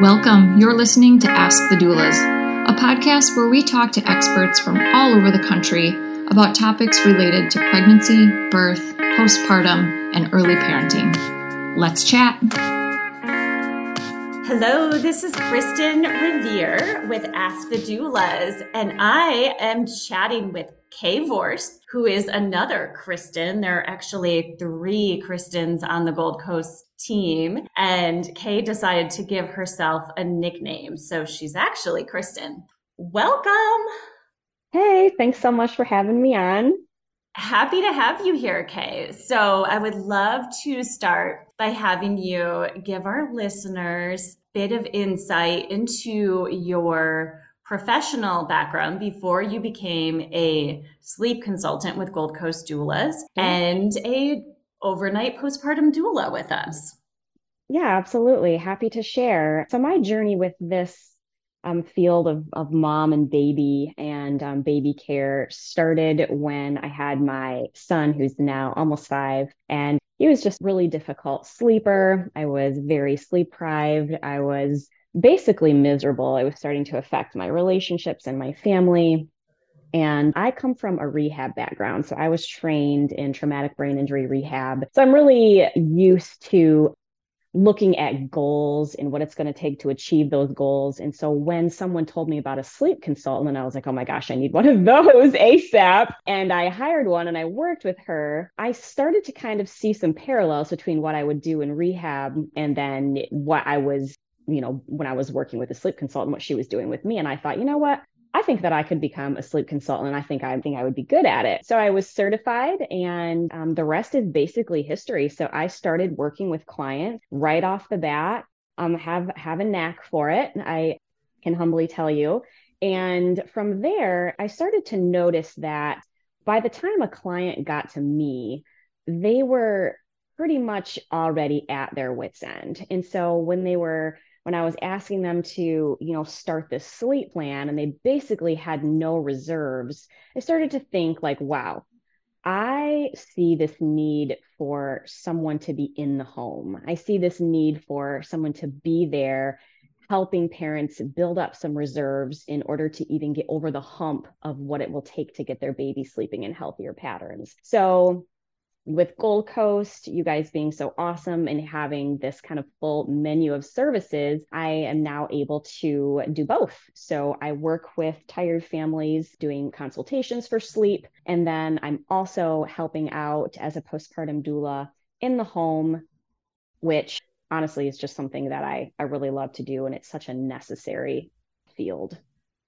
Welcome. You're listening to Ask the Doulas, a podcast where we talk to experts from all over the country about topics related to pregnancy, birth, postpartum, and early parenting. Let's chat. Hello, this is Kristin Revere with Ask the Doulas, and I am chatting with Kay Vorce, who is another Kristen. There are actually three Kristens on the Gold Coast team, and Kay decided to give herself a nickname. So she's actually Kristen. Welcome. Hey, thanks so much for having me on. Happy to have you here, Kay. So I would love to start by having you give our listeners a bit of insight into your professional background before you became a sleep consultant with Gold Coast Doulas and a overnight postpartum doula with us. Yeah, absolutely. Happy to share. So my journey with this um, field of, of mom and baby and um, baby care started when I had my son, who's now almost five, and he was just really difficult sleeper. I was very sleep deprived. I was basically miserable. It was starting to affect my relationships and my family. And I come from a rehab background. So I was trained in traumatic brain injury rehab. So I'm really used to looking at goals and what it's going to take to achieve those goals. And so when someone told me about a sleep consultant, and I was like, oh my gosh, I need one of those ASAP. And I hired one and I worked with her. I started to kind of see some parallels between what I would do in rehab and then what I was you know, when I was working with a sleep consultant, what she was doing with me. And I thought, you know what? I think that I could become a sleep consultant. I think I think I would be good at it. So I was certified, and um, the rest is basically history. So I started working with clients right off the bat. Um, have have a knack for it. I can humbly tell you. And from there, I started to notice that by the time a client got to me, they were pretty much already at their wits' end. And so when they were when I was asking them to, you know, start this sleep plan and they basically had no reserves, I started to think like, wow, I see this need for someone to be in the home. I see this need for someone to be there helping parents build up some reserves in order to even get over the hump of what it will take to get their baby sleeping in healthier patterns. So with Gold Coast, you guys being so awesome and having this kind of full menu of services, I am now able to do both. So I work with tired families doing consultations for sleep. And then I'm also helping out as a postpartum doula in the home, which honestly is just something that I, I really love to do. And it's such a necessary field.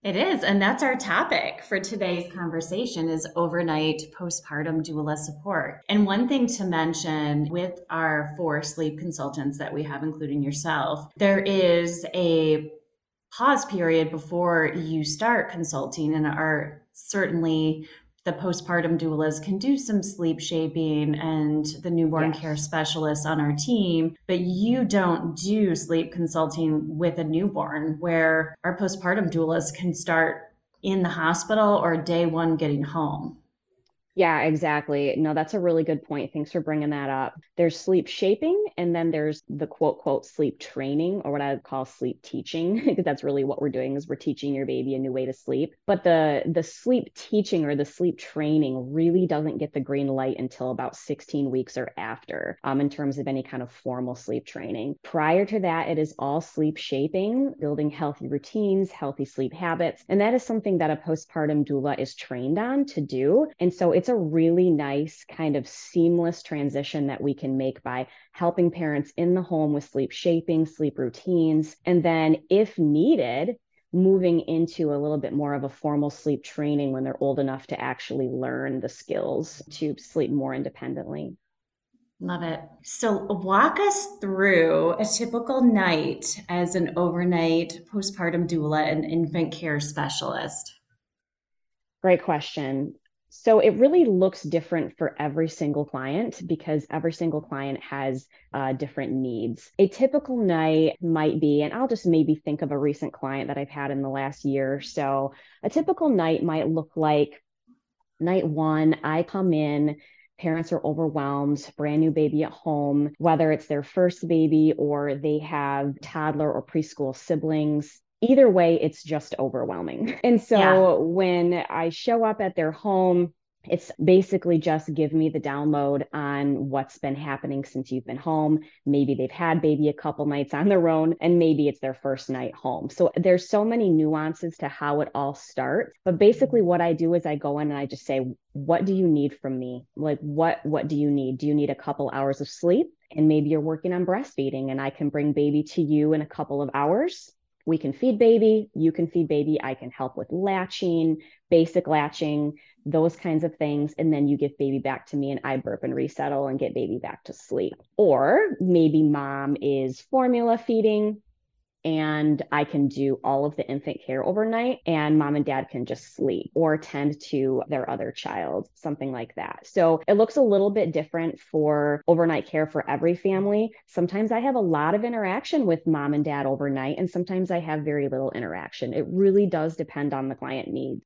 It is, and that's our topic for today's conversation is overnight postpartum doula support. And one thing to mention with our four sleep consultants that we have including yourself, there is a pause period before you start consulting and are certainly the postpartum doulas can do some sleep shaping and the newborn yes. care specialists on our team, but you don't do sleep consulting with a newborn where our postpartum doulas can start in the hospital or day one getting home. Yeah, exactly. No, that's a really good point. Thanks for bringing that up. There's sleep shaping, and then there's the quote, quote, sleep training, or what I would call sleep teaching, because that's really what we're doing is we're teaching your baby a new way to sleep. But the the sleep teaching or the sleep training really doesn't get the green light until about 16 weeks or after, um, in terms of any kind of formal sleep training. Prior to that, it is all sleep shaping, building healthy routines, healthy sleep habits. And that is something that a postpartum doula is trained on to do. And so it's a really nice kind of seamless transition that we can make by helping parents in the home with sleep shaping, sleep routines, and then if needed, moving into a little bit more of a formal sleep training when they're old enough to actually learn the skills to sleep more independently. Love it. So, walk us through a typical night as an overnight postpartum doula and infant care specialist. Great question. So it really looks different for every single client because every single client has uh, different needs. A typical night might be, and I'll just maybe think of a recent client that I've had in the last year. or So a typical night might look like night one, I come in parents are overwhelmed, brand new baby at home, whether it's their first baby or they have toddler or preschool siblings either way, it's just overwhelming. And so yeah. when I show up at their home, it's basically just give me the download on what's been happening since you've been home. Maybe they've had baby a couple nights on their own, and maybe it's their first night home. So there's so many nuances to how it all starts. But basically, what I do is I go in and I just say, "What do you need from me? Like, what what do you need? Do you need a couple hours of sleep?" And maybe you're working on breastfeeding, and I can bring baby to you in a couple of hours we can feed baby, you can feed baby, I can help with latching, basic latching, those kinds of things. And then you give baby back to me and I burp and resettle and get baby back to sleep. Or maybe mom is formula feeding and I can do all of the infant care overnight and mom and dad can just sleep or tend to their other child, something like that. So it looks a little bit different for overnight care for every family. Sometimes I have a lot of interaction with mom and dad overnight, and sometimes I have very little interaction. It really does depend on the client needs.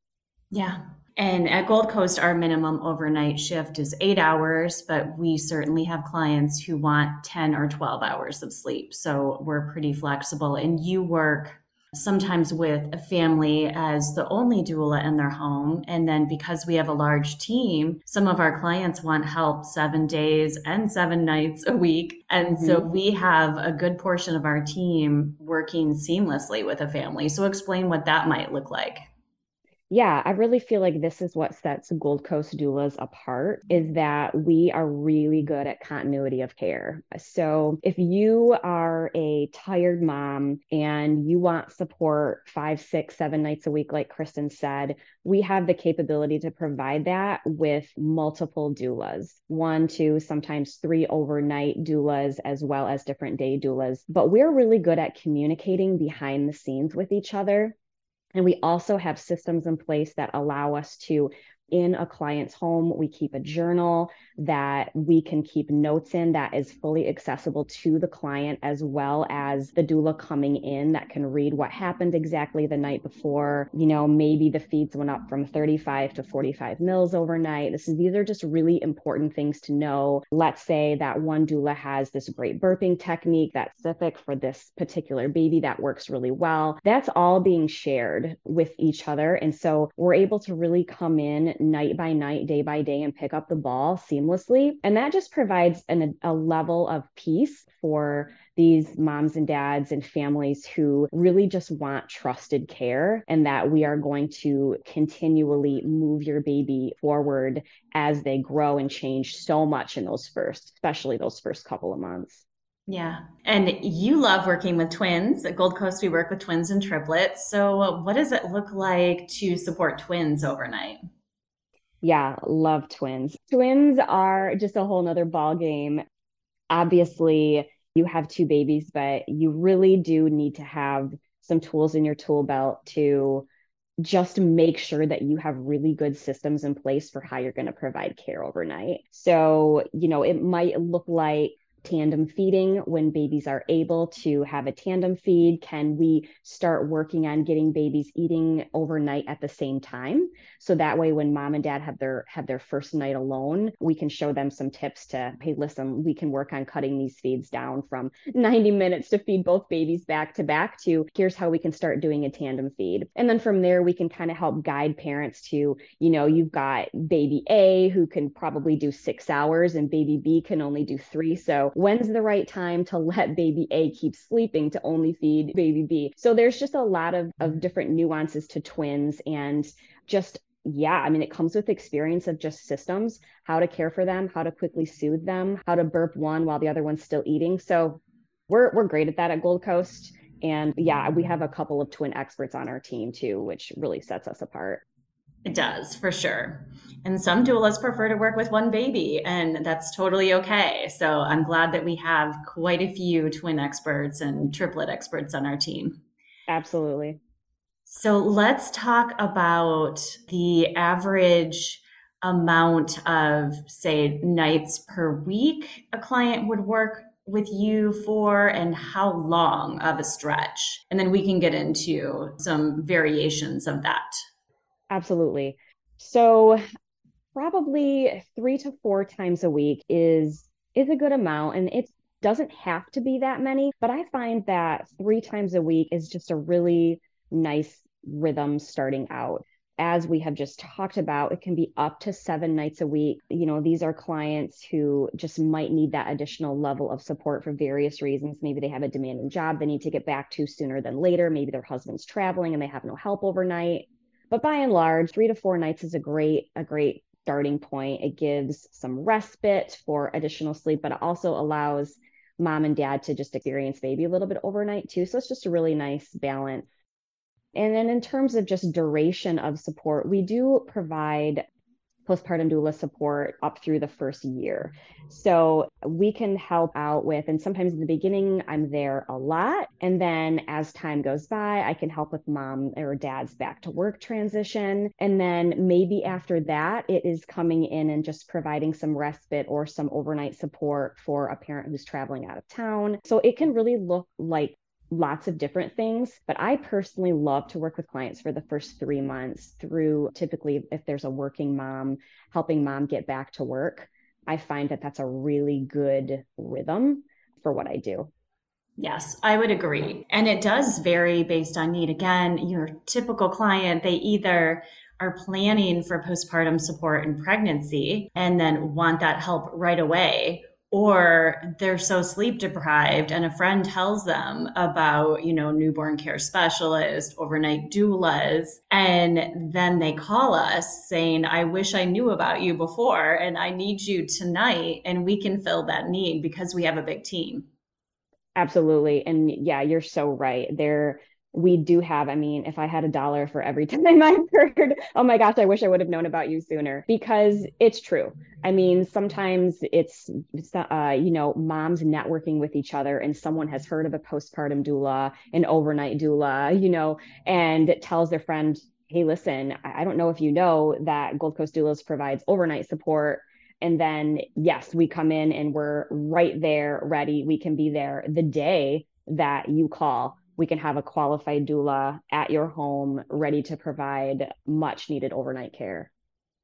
Yeah. And at Gold Coast, our minimum overnight shift is eight hours, but we certainly have clients who want 10 or 12 hours of sleep. So we're pretty flexible. And you work sometimes with a family as the only doula in their home. And then because we have a large team, some of our clients want help seven days and seven nights a week. And mm-hmm. so we have a good portion of our team working seamlessly with a family. So explain what that might look like yeah, I really feel like this is what sets Gold Coast doulas apart is that we are really good at continuity of care. So if you are a tired mom and you want support five, six, seven nights a week, like Kristin said, we have the capability to provide that with multiple doulas, one, two, sometimes three overnight doulas, as well as different day doulas. But we're really good at communicating behind the scenes with each other and we also have systems in place that allow us to in a client's home. We keep a journal that we can keep notes in that is fully accessible to the client as well as the doula coming in that can read what happened exactly the night before. You know, maybe the feeds went up from 35 to 45 mils overnight. This is these are just really important things to know. Let's say that one doula has this great burping technique that's specific for this particular baby that works really well. That's all being shared with each other. And so we're able to really come in night by night, day by day, and pick up the ball seamlessly. And that just provides an, a level of peace for these moms and dads and families who really just want trusted care and that we are going to continually move your baby forward as they grow and change so much in those first, especially those first couple of months. Yeah. And you love working with twins. At Gold Coast, we work with twins and triplets. So, what does it look like to support twins overnight? Yeah, love twins. Twins are just a whole nother ball game. Obviously, you have two babies, but you really do need to have some tools in your tool belt to just make sure that you have really good systems in place for how you're going to provide care overnight. So, you know, it might look like tandem feeding when babies are able to have a tandem feed? Can we start working on getting babies eating overnight at the same time? So that way when mom and dad have their have their first night alone, we can show them some tips to, hey, listen, we can work on cutting these feeds down from 90 minutes to feed both babies back to back to here's how we can start doing a tandem feed. And then from there we can kind of help guide parents to, you know, you've got baby A who can probably do 6 hours and baby B can only do 3. So when's the right time to let baby A keep sleeping to only feed baby B? So there's just a lot of, of different nuances to twins and just yeah, I mean, it comes with experience of just systems, how to care for them, how to quickly soothe them, how to burp one while the other one's still eating. So we're we're great at that at Gold Coast. And yeah, we have a couple of twin experts on our team too, which really sets us apart. It does, for sure. And some doulas prefer to work with one baby, and that's totally okay. So I'm glad that we have quite a few twin experts and triplet experts on our team. Absolutely. So let's talk about the average amount of, say, nights per week a client would work with you for and how long of a stretch. And then we can get into some variations of that. Absolutely. So probably three to four times a week is is a good amount and it doesn't have to be that many but i find that three times a week is just a really nice rhythm starting out as we have just talked about, it can be up to seven nights a week. You know, these are clients who just might need that additional level of support for various reasons. Maybe they have a demanding job they need to get back to sooner than later. Maybe their husband's traveling and they have no help overnight. But by and large, three to four nights is a great, a great starting point. It gives some respite for additional sleep, but it also allows mom and dad to just experience baby a little bit overnight too. So it's just a really nice balance and then in terms of just duration of support, we do provide postpartum doula support up through the first year. Mm-hmm. So we can help out with, and sometimes in the beginning, I'm there a lot. And then as time goes by, I can help with mom or dad's back to work transition. And then maybe after that, it is coming in and just providing some respite or some overnight support for a parent who's traveling out of town. So it can really look like lots of different things. But I personally love to work with clients for the first three months through typically, if there's a working mom, helping mom get back to work. I find that that's a really good rhythm for what I do. Yes, I would agree. And it does vary based on need. Again, your typical client, they either are planning for postpartum support and pregnancy and then want that help right away or they're so sleep deprived and a friend tells them about you know newborn care specialist overnight doulas and then they call us saying i wish i knew about you before and i need you tonight and we can fill that need because we have a big team. Absolutely. And yeah you're so right. There we do have, I mean, if I had a dollar for every time I've heard, oh my gosh, I wish I would have known about you sooner because it's true. I mean, sometimes it's, uh, you know, moms networking with each other and someone has heard of a postpartum doula, an overnight doula, you know, and tells their friend, hey, listen, I don't know if you know that Gold Coast Doulas provides overnight support. And then, yes, we come in and we're right there, ready. We can be there the day that you call we can have a qualified doula at your home ready to provide much needed overnight care.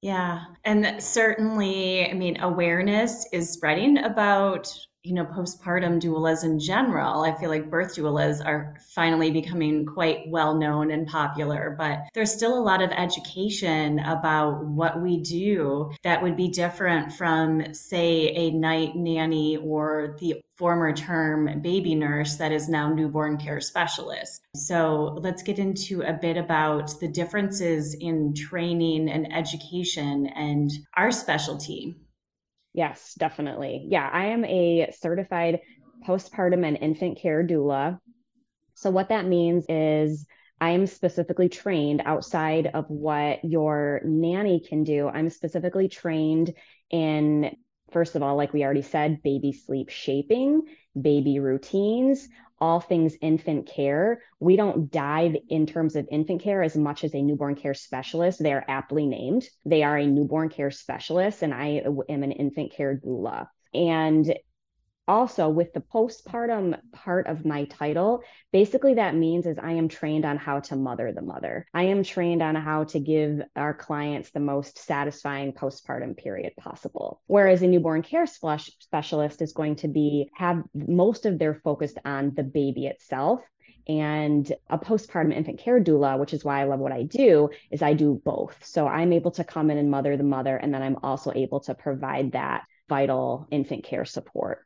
Yeah. And certainly, I mean, awareness is spreading about you know, postpartum doulas in general. I feel like birth doulas are finally becoming quite well known and popular, but there's still a lot of education about what we do that would be different from, say, a night nanny or the former term baby nurse that is now newborn care specialist. So let's get into a bit about the differences in training and education and our specialty. Yes, definitely. Yeah, I am a certified postpartum and infant care doula. So, what that means is I am specifically trained outside of what your nanny can do. I'm specifically trained in, first of all, like we already said, baby sleep shaping, baby routines, all things infant care. We don't dive in terms of infant care as much as a newborn care specialist. They are aptly named. They are a newborn care specialist, and I am an infant care doula. And also with the postpartum part of my title basically that means is i am trained on how to mother the mother i am trained on how to give our clients the most satisfying postpartum period possible whereas a newborn care specialist is going to be have most of their focused on the baby itself and a postpartum infant care doula, which is why I love what I do, is I do both. So I'm able to come in and mother the mother, and then I'm also able to provide that vital infant care support.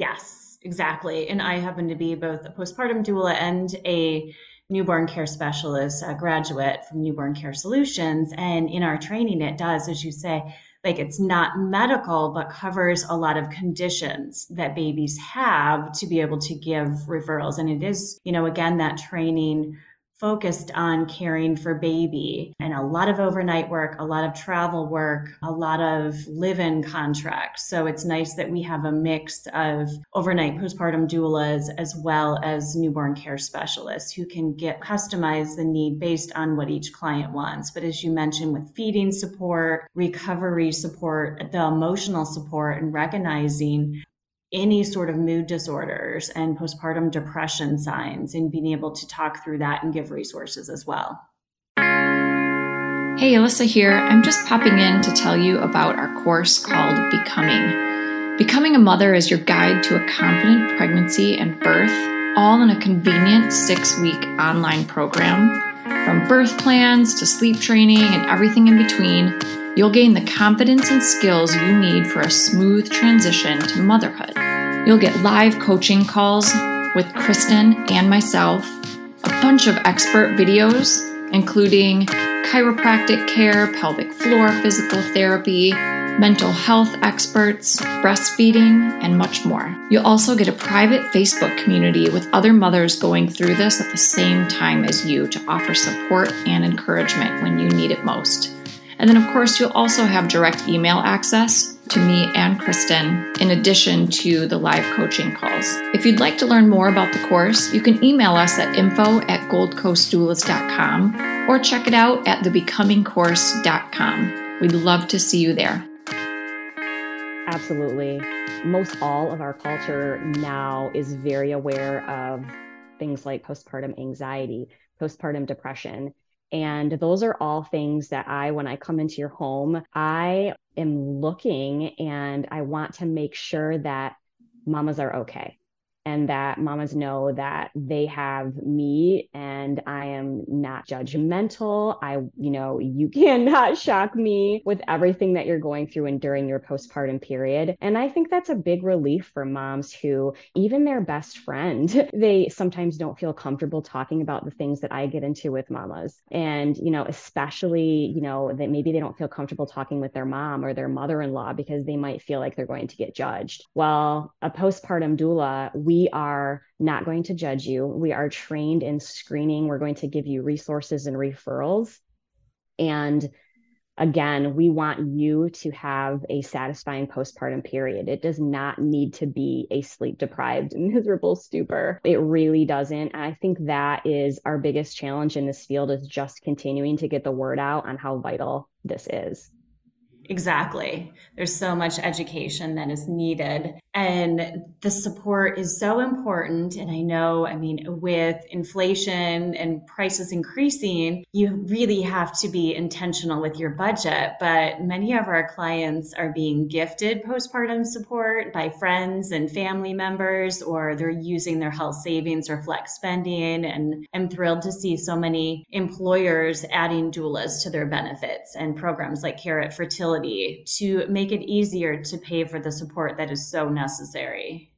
Yes, exactly. And I happen to be both a postpartum doula and a newborn care specialist, a graduate from Newborn Care Solutions. And in our training, it does, as you say, like it's not medical, but covers a lot of conditions that babies have to be able to give referrals. And it is, you know, again, that training focused on caring for baby and a lot of overnight work, a lot of travel work, a lot of live in contracts. So it's nice that we have a mix of overnight postpartum doulas as well as newborn care specialists who can get customize the need based on what each client wants. But as you mentioned, with feeding support, recovery support, the emotional support, and recognizing any sort of mood disorders and postpartum depression signs and being able to talk through that and give resources as well. Hey, Alyssa here. I'm just popping in to tell you about our course called Becoming. Becoming a Mother is your guide to a confident pregnancy and birth, all in a convenient six week online program. From birth plans to sleep training and everything in between, you'll gain the confidence and skills you need for a smooth transition to motherhood. You'll get live coaching calls with Kristin and myself, a bunch of expert videos, including chiropractic care, pelvic floor physical therapy, mental health experts, breastfeeding, and much more. You'll also get a private Facebook community with other mothers going through this at the same time as you to offer support and encouragement when you need it most. And then, of course, you'll also have direct email access to me and Kristin, in addition to the live coaching calls. If you'd like to learn more about the course, you can email us at info at goldcoastdoulas.com or check it out at thebecomingcourse.com. We'd love to see you there. Absolutely. Most all of our culture now is very aware of things like postpartum anxiety, postpartum depression. And those are all things that I, when I come into your home, I am looking and I want to make sure that mamas are okay and that mamas know that they have me and I am not judgmental. I, you know, you cannot shock me with everything that you're going through and during your postpartum period. And I think that's a big relief for moms who, even their best friend, they sometimes don't feel comfortable talking about the things that I get into with mamas. And, you know, especially, you know, that maybe they don't feel comfortable talking with their mom or their mother in law because they might feel like they're going to get judged. Well, a postpartum doula, we are not going to judge you. We are trained in screening. We're going to give you resources and referrals. And again, we want you to have a satisfying postpartum period. It does not need to be a sleep deprived, miserable stupor. It really doesn't. And I think that is our biggest challenge in this field is just continuing to get the word out on how vital this is. Exactly. There's so much education that is needed. And the support is so important. And I know, I mean, with inflation and prices increasing, you really have to be intentional with your budget. But many of our clients are being gifted postpartum support by friends and family members, or they're using their health savings or flex spending. And I'm thrilled to see so many employers adding doulas to their benefits and programs like Carrot Fertility to make it easier to pay for the support that is so necessary necessary.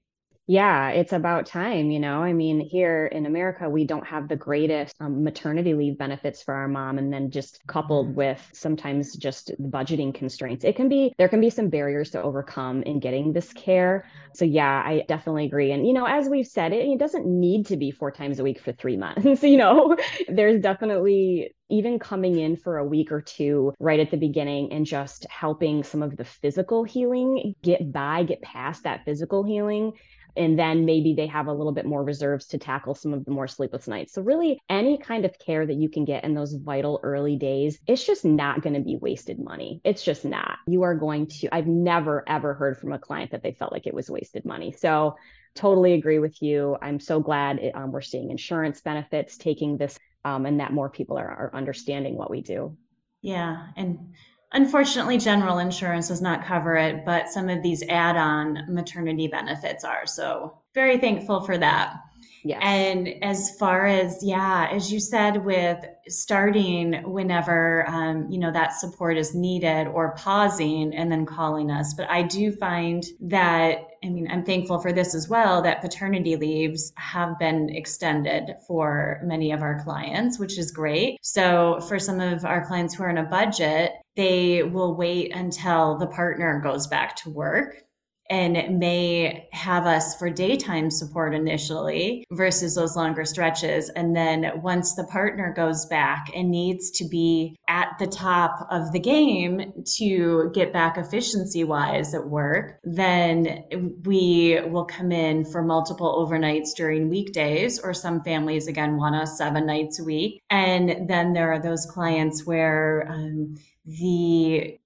Yeah, it's about time, you know. I mean, here in America, we don't have the greatest um, maternity leave benefits for our mom. And then just coupled mm-hmm. with sometimes just budgeting constraints, it can be, there can be some barriers to overcome in getting this care. So, yeah, I definitely agree. And, you know, as we've said, it, it doesn't need to be four times a week for three months. you know, there's definitely even coming in for a week or two right at the beginning and just helping some of the physical healing get by, get past that physical healing and then maybe they have a little bit more reserves to tackle some of the more sleepless nights. So really any kind of care that you can get in those vital early days, it's just not going to be wasted money. It's just not. You are going to I've never ever heard from a client that they felt like it was wasted money. So totally agree with you. I'm so glad it, um, we're seeing insurance benefits taking this um, and that more people are, are understanding what we do. Yeah. And Unfortunately, general insurance does not cover it, but some of these add on maternity benefits are. So, very thankful for that. Yeah. And as far as, yeah, as you said, with starting whenever, um, you know, that support is needed or pausing and then calling us. But I do find that, I mean, I'm thankful for this as well, that paternity leaves have been extended for many of our clients, which is great. So for some of our clients who are in a budget, they will wait until the partner goes back to work and may have us for daytime support initially versus those longer stretches. And then once the partner goes back and needs to be at the top of the game to get back efficiency wise at work, then we will come in for multiple overnights during weekdays, or some families again want us seven nights a week. And then there are those clients where um, the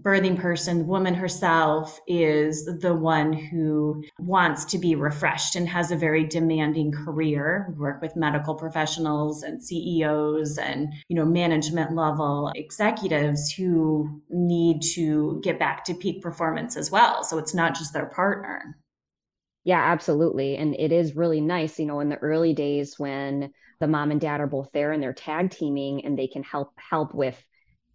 birthing person, woman herself, is the one who wants to be refreshed and has a very demanding career. We work with medical professionals and CEOs and, you know, management level executives who need to get back to peak performance as well. So it's not just their partner. Yeah, absolutely. And it is really nice, you know, in the early days when the mom and dad are both there and they're tag teaming and they can help help with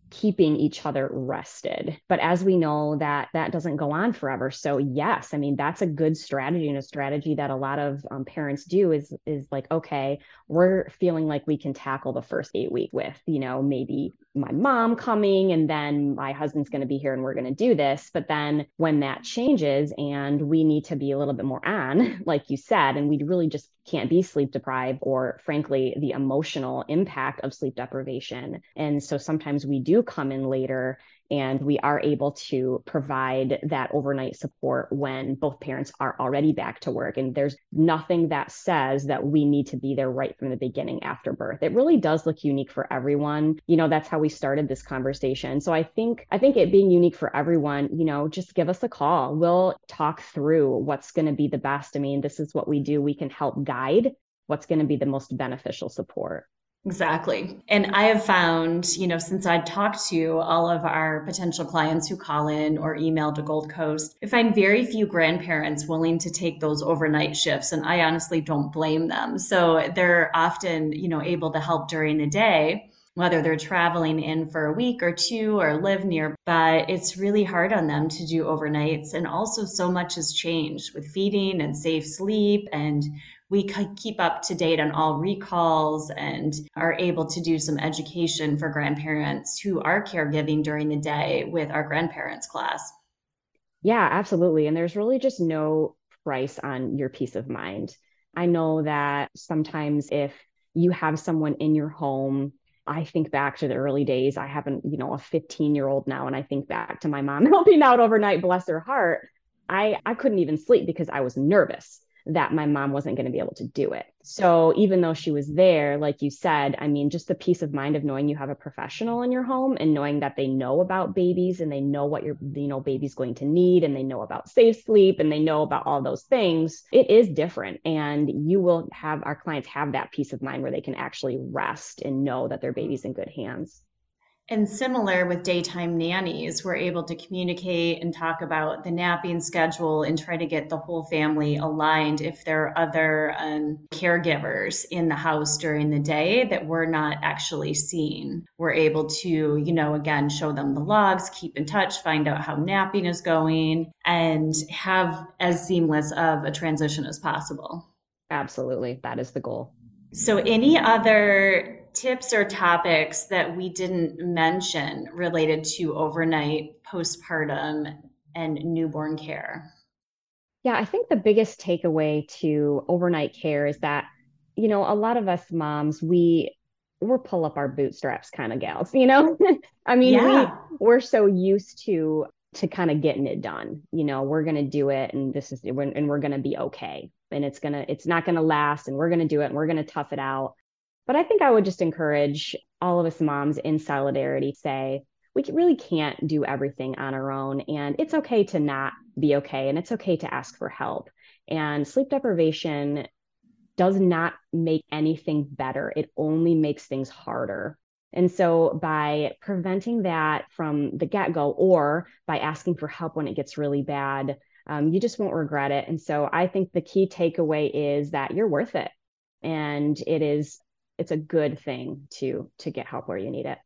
keeping each other rested. But as we know that that doesn't go on forever. So yes, I mean that's a good strategy and a strategy that a lot of um, parents do is is like okay, we're feeling like we can tackle the first 8 week with, you know, maybe my mom coming and then my husband's going to be here and we're going to do this, but then when that changes and we need to be a little bit more on, like you said, and we really just can't be sleep deprived or frankly the emotional impact of sleep deprivation. And so sometimes we do come in later and we are able to provide that overnight support when both parents are already back to work. And there's nothing that says that we need to be there right from the beginning after birth. It really does look unique for everyone. You know that's how we started this conversation. So i think i think it being unique for everyone you know just give us a call. We'll talk through what's going to be the best. I mean this is what we do. We can help guide what's going to be the most beneficial support Exactly. And I have found, you know, since I've talked to all of our potential clients who call in or email to Gold Coast, I find very few grandparents willing to take those overnight shifts. And I honestly don't blame them. So they're often, you know, able to help during the day whether they're traveling in for a week or two or live near, but it's really hard on them to do overnights. And also, so much has changed with feeding and safe sleep and we keep up to date on all recalls and are able to do some education for grandparents who are caregiving during the day with our grandparents class. Yeah, absolutely. And there's really just no price on your peace of mind. I know that sometimes if you have someone in your home, I think back to the early days. I haven't, you know, a 15 year old now, and I think back to my mom helping out overnight, bless her heart. I, I couldn't even sleep because I was nervous that my mom wasn't going to be able to do it. So even though she was there, like you said, I mean, just the peace of mind of knowing you have a professional in your home and knowing that they know about babies and they know what your, you know, baby's going to need and they know about safe sleep and they know about all those things, it is different. And you will have our clients have that peace of mind where they can actually rest and know that their baby's in good hands. And similar with daytime nannies, we're able to communicate and talk about the napping schedule and try to get the whole family aligned if there are other um, caregivers in the house during the day that we're not actually seeing. We're able to, you know, again, show them the logs, keep in touch, find out how napping is going, and have as seamless of a transition as possible. Absolutely. That is the goal. So, any other tips or topics that we didn't mention related to overnight, postpartum, and newborn care? Yeah, I think the biggest takeaway to overnight care is that, you know, a lot of us moms, we we're pull up our bootstraps kind of gals, you know? I mean, yeah. we we're so used to to kind of getting it done. You know, we're going to do it and this is and we're going to be okay. And it's going to it's not going to last and we're going to do it and we're going to tough it out. But I think I would just encourage all of us moms in solidarity say, we really can't do everything on our own. And it's okay to not be okay. And it's okay to ask for help. And sleep deprivation does not make anything better, it only makes things harder. And so, by preventing that from the get go or by asking for help when it gets really bad, um, you just won't regret it. And so, I think the key takeaway is that you're worth it. And it is it's a good thing to to get help where you need it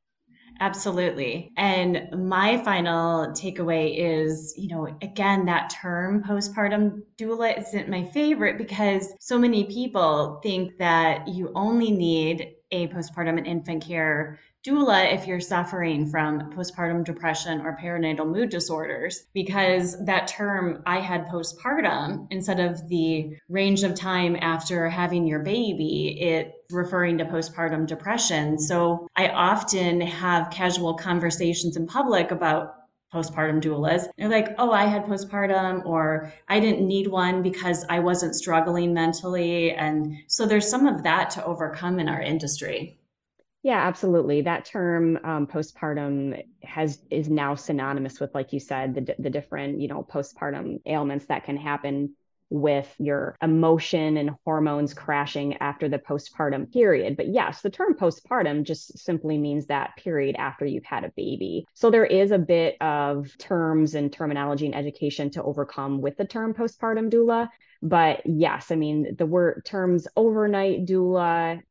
Absolutely. And my final takeaway is, you know, again, that term postpartum doula isn't my favorite because so many people think that you only need a postpartum and infant care doula if you're suffering from postpartum depression or perinatal mood disorders, because that term I had postpartum instead of the range of time after having your baby, it referring to postpartum depression. So I often have casual conversations in public about postpartum doulas. They're like, oh, I had postpartum, or I didn't need one because I wasn't struggling mentally. And so there's some of that to overcome in our industry. Yeah, absolutely. That term um, postpartum has is now synonymous with, like you said, the the different you know postpartum ailments that can happen with your emotion and hormones crashing after the postpartum period. But yes, the term postpartum just simply means that period after you've had a baby. So there is a bit of terms and terminology and education to overcome with the term postpartum doula. But yes, I mean, the word terms overnight doula,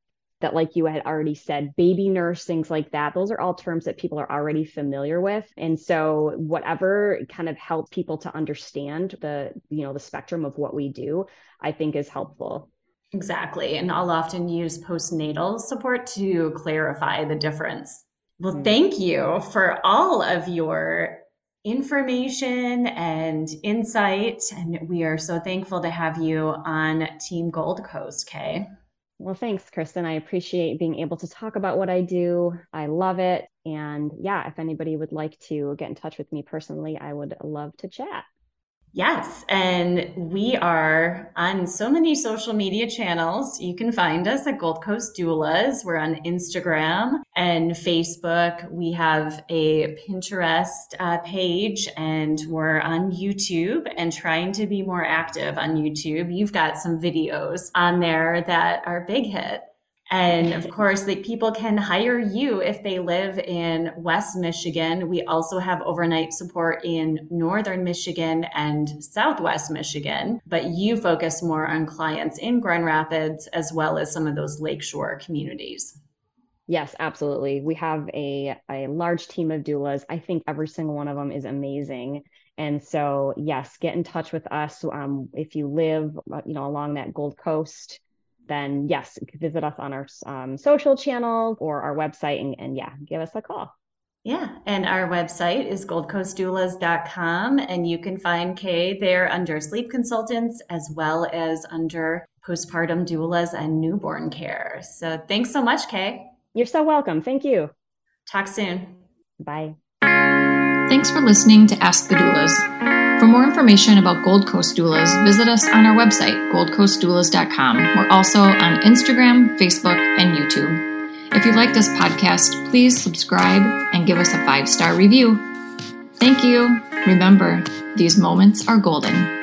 that like you had already said baby nurse things like that. Those are all terms that people are already familiar with. And so whatever kind of helps people to understand the you know the spectrum of what we do i think is helpful. Exactly. And i'll often use postnatal support to clarify the difference. Well mm-hmm. thank you for all of your information and insight. And we are so thankful to have you on team gold coast kay well, thanks, Kristin. I appreciate being able to talk about what I do. I love it. And yeah, if anybody would like to get in touch with me personally, I would love to chat. Yes. And we are on so many social media channels. You can find us at Gold Coast Doulas. We're on Instagram and Facebook. We have a Pinterest uh, page and we're on YouTube and trying to be more active on YouTube. You've got some videos on there that are big hit. And of course, people can hire you if they live in West Michigan. We also have overnight support in Northern Michigan and Southwest Michigan, but you focus more on clients in Grand Rapids as well as some of those lakeshore communities. Yes, absolutely. We have a, a large team of doulas. I think every single one of them is amazing. And so, yes, get in touch with us um, if you live, uh, you know, along that Gold Coast then yes, visit us on our um, social channels or our website and, and yeah, give us a call. Yeah. And our website is goldcoastdoulas.com. And you can find Kay there under sleep consultants as well as under postpartum doulas and newborn care. So thanks so much, Kay. You're so welcome. Thank you. Talk soon. Bye. Thanks for listening to Ask the Doulas. For more information about Gold Coast Doulas, visit us on our website, goldcoastdoulas.com. We're also on Instagram, Facebook, and YouTube. If you like this podcast, please subscribe and give us a five star review. Thank you. Remember, these moments are golden.